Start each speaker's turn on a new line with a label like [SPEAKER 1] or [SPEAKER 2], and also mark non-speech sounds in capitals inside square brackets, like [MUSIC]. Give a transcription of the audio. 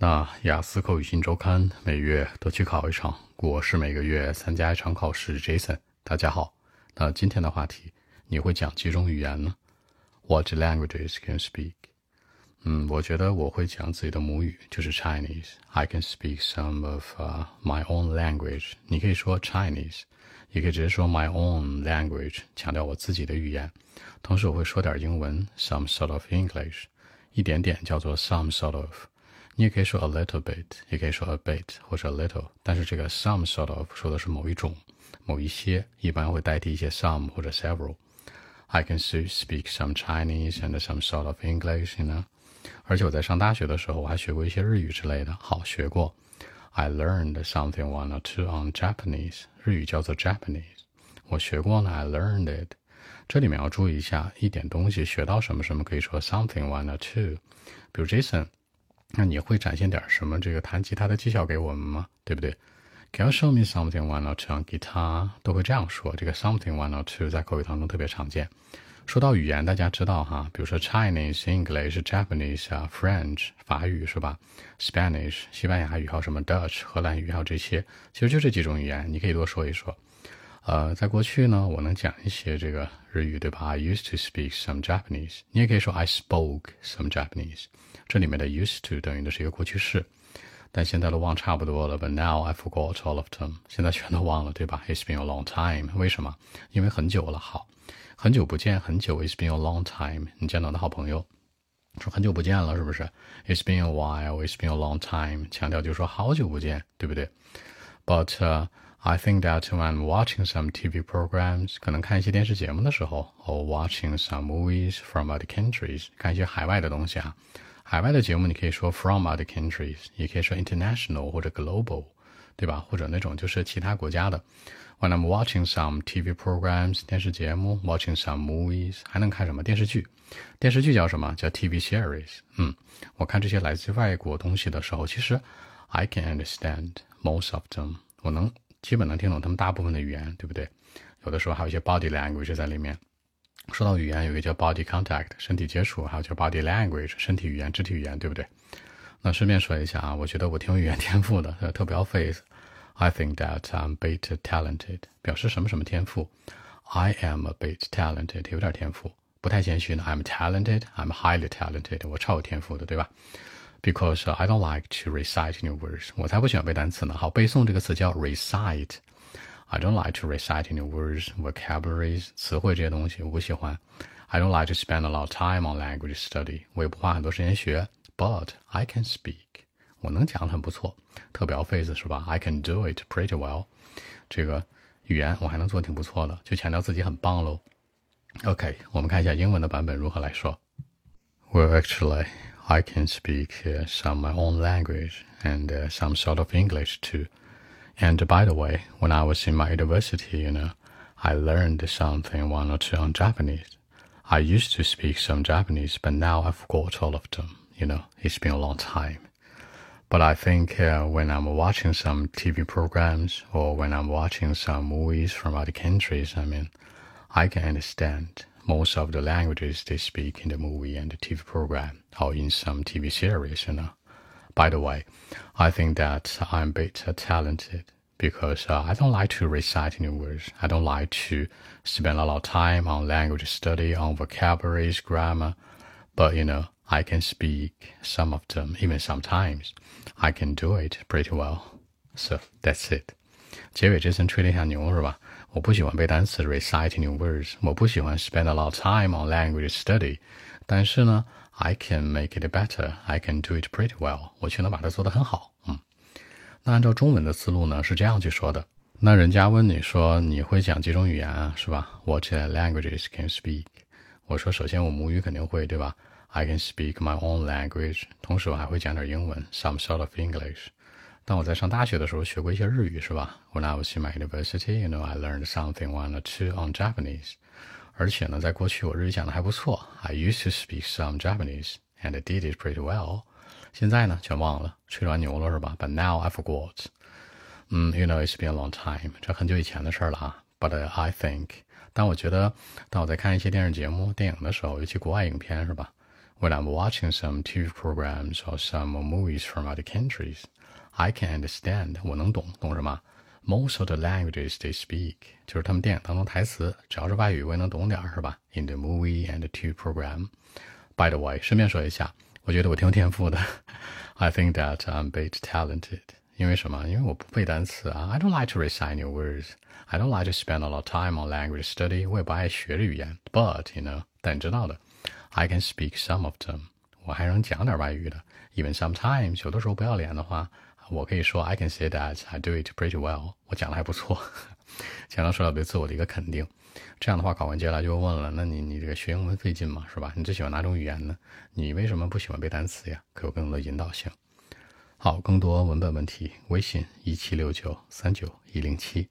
[SPEAKER 1] 那雅思口语新周刊每月都去考一场，我是每个月参加一场考试。Jason，大家好。那今天的话题，你会讲几种语言呢？What languages can speak？嗯，我觉得我会讲自己的母语，就是 Chinese。I can speak some of my own language。你可以说 Chinese，也可以直接说 my own language，强调我自己的语言。同时我会说点英文，some sort of English。一点点叫做 some sort of，你也可以说 a little bit，也可以说 a bit 或者 a little，但是这个 some sort of 说的是某一种、某一些，一般会代替一些 some 或者 several。I can speak some Chinese and some sort of English，you know。而且我在上大学的时候，我还学过一些日语之类的。好，学过。I learned something one or two on Japanese，日语叫做 Japanese。我学过呢，I learned it。这里面要注意一下一点东西，学到什么什么可以说 something one or two。比如 Jason， 那你会展现点什么这个弹吉他的技巧给我们吗？对不对？Can you show me something one or two on guitar？都会这样说。这个 something one or two 在口语当中特别常见。说到语言，大家知道哈，比如说 Chinese、English、Japanese 啊，French 法语是吧？Spanish 西班牙语，还有什么 Dutch 荷兰语，还有这些，其实就这几种语言，你可以多说一说。呃，在过去呢，我能讲一些这个日语，对吧？I used to speak some Japanese。你也可以说 I spoke some Japanese。这里面的 used to 等于的是一个过去式，但现在都忘差不多了。But now I forgot all of them。现在全都忘了，对吧？It's been a long time。为什么？因为很久了。好，很久不见，很久。It's been a long time。你见到的好朋友说很久不见了，是不是？It's been a while。It's been a long time。强调就是说好久不见，对不对？But I think that when I'm watching some TV programs，可能看一些电视节目的时候，or watching some movies from other countries，看一些海外的东西啊。海外的节目你可以说 from other countries，也可以说 international 或者 global，对吧？或者那种就是其他国家的。When I'm watching some TV programs，电视节目，watching some movies，还能看什么电视剧？电视剧叫什么？叫 TV series。嗯，我看这些来自外国东西的时候，其实 I can understand most of them，我能。 基本能听懂他们大部分的语言，对不对？有的时候还有一些 body language 在里面。说到语言，有一个叫 body contact 身体接触，还有叫 body language 身体语言、肢体语言，对不对？那顺便说一下啊，我觉得我挺有语言天赋的，特别要 face。I think that I'm a bit talented，表示什么什么天赋？I am a bit talented，有点天赋，不太谦虚呢。I'm talented，I'm highly talented，我超有天赋的，对吧 ？Because I don't like to recite new words，我才不喜欢背单词呢。好，背诵这个词叫 recite。I don't like to recite new words, vocabularies，词汇这些东西我不喜欢。I don't like to spend a lot of time on language study，我也不花很多时间学。But I can speak，我能讲很不错，特别要 face 是吧？I can do it pretty well，这个语言我还能做挺不错的，就强调自己很棒喽。OK，我们看一下英文的版本如何来说。Well, actually. I can speak uh, some my own language and uh, some sort of English too. And by the way, when I was in my university, you know, I learned something one or two on Japanese. I used to speak some Japanese, but now I've forgot all of them. You know, it's been a long time. But I think uh, when I'm watching some TV programs or when I'm watching some movies from other countries, I mean, I can understand most of the languages they speak in the movie and the TV program or in some TV series, you know. By the way, I think that I'm a bit talented because uh, I don't like to recite new words. I don't like to spend a lot of time on language study, on vocabularies, grammar. But, you know, I can speak some of them, even sometimes. I can do it pretty well. So that's it. 结尾这层吹了一下牛是吧？ 我不喜欢背单词，recite new words。我不喜欢 spend a lot of time on language study。但是呢，I can make it better。I can do it pretty well。我却能把它做得很好。嗯，那按照中文的思路呢，是这样去说的。那人家问你说你会讲几种语言啊，是吧？What languages can you speak？我说首先我母语肯定会，对吧？I can speak my own language。同时我还会讲点英文，some sort of English。 当我在上大学的时候学过一些日语，是吧？When I was in my university, you know, I learned something one or two on Japanese。而且呢，在过去我日语讲的还不错。I used to speak some Japanese and I did it pretty well。现在呢，全忘了，吹完牛了是吧？But now I forgot。嗯，You know, it's been a long time。这很久以前的事了啊。But I think，但我觉得，当我在看一些电视节目、电影的时候，尤其国外影片，是吧？ When I'm watching some TV programs or some movies from other countries, I can understand. 我能懂，懂什么？Most of the languages they speak，就是他们电影当中台词，只要是外语我也能懂点儿，是吧？In the movie and the TV program. By the way，顺便说一下，我觉得我挺有天赋的。I [LAUGHS] think that I'm bit talented. 因为什么？因为我不背单词啊。I don't like to recite new words. I don't like to spend a lot of time on language study. 我也不爱学这语言。But you know，但你知道的，I can speak some of them. 我还能讲点外语的。Even sometimes，有的时候不要脸的话， 我可以说 I can say that I do it pretty well. 我讲的还不错。[LAUGHS] 前头说到对自我的一个肯定。这样的话，考官接下来就问了：那你你这个学英文费劲吗？是吧？你最喜欢哪种语言呢？你为什么不喜欢背单词呀？可有更多的引导性。好，更多文本问题，微信一七六九三九一零七。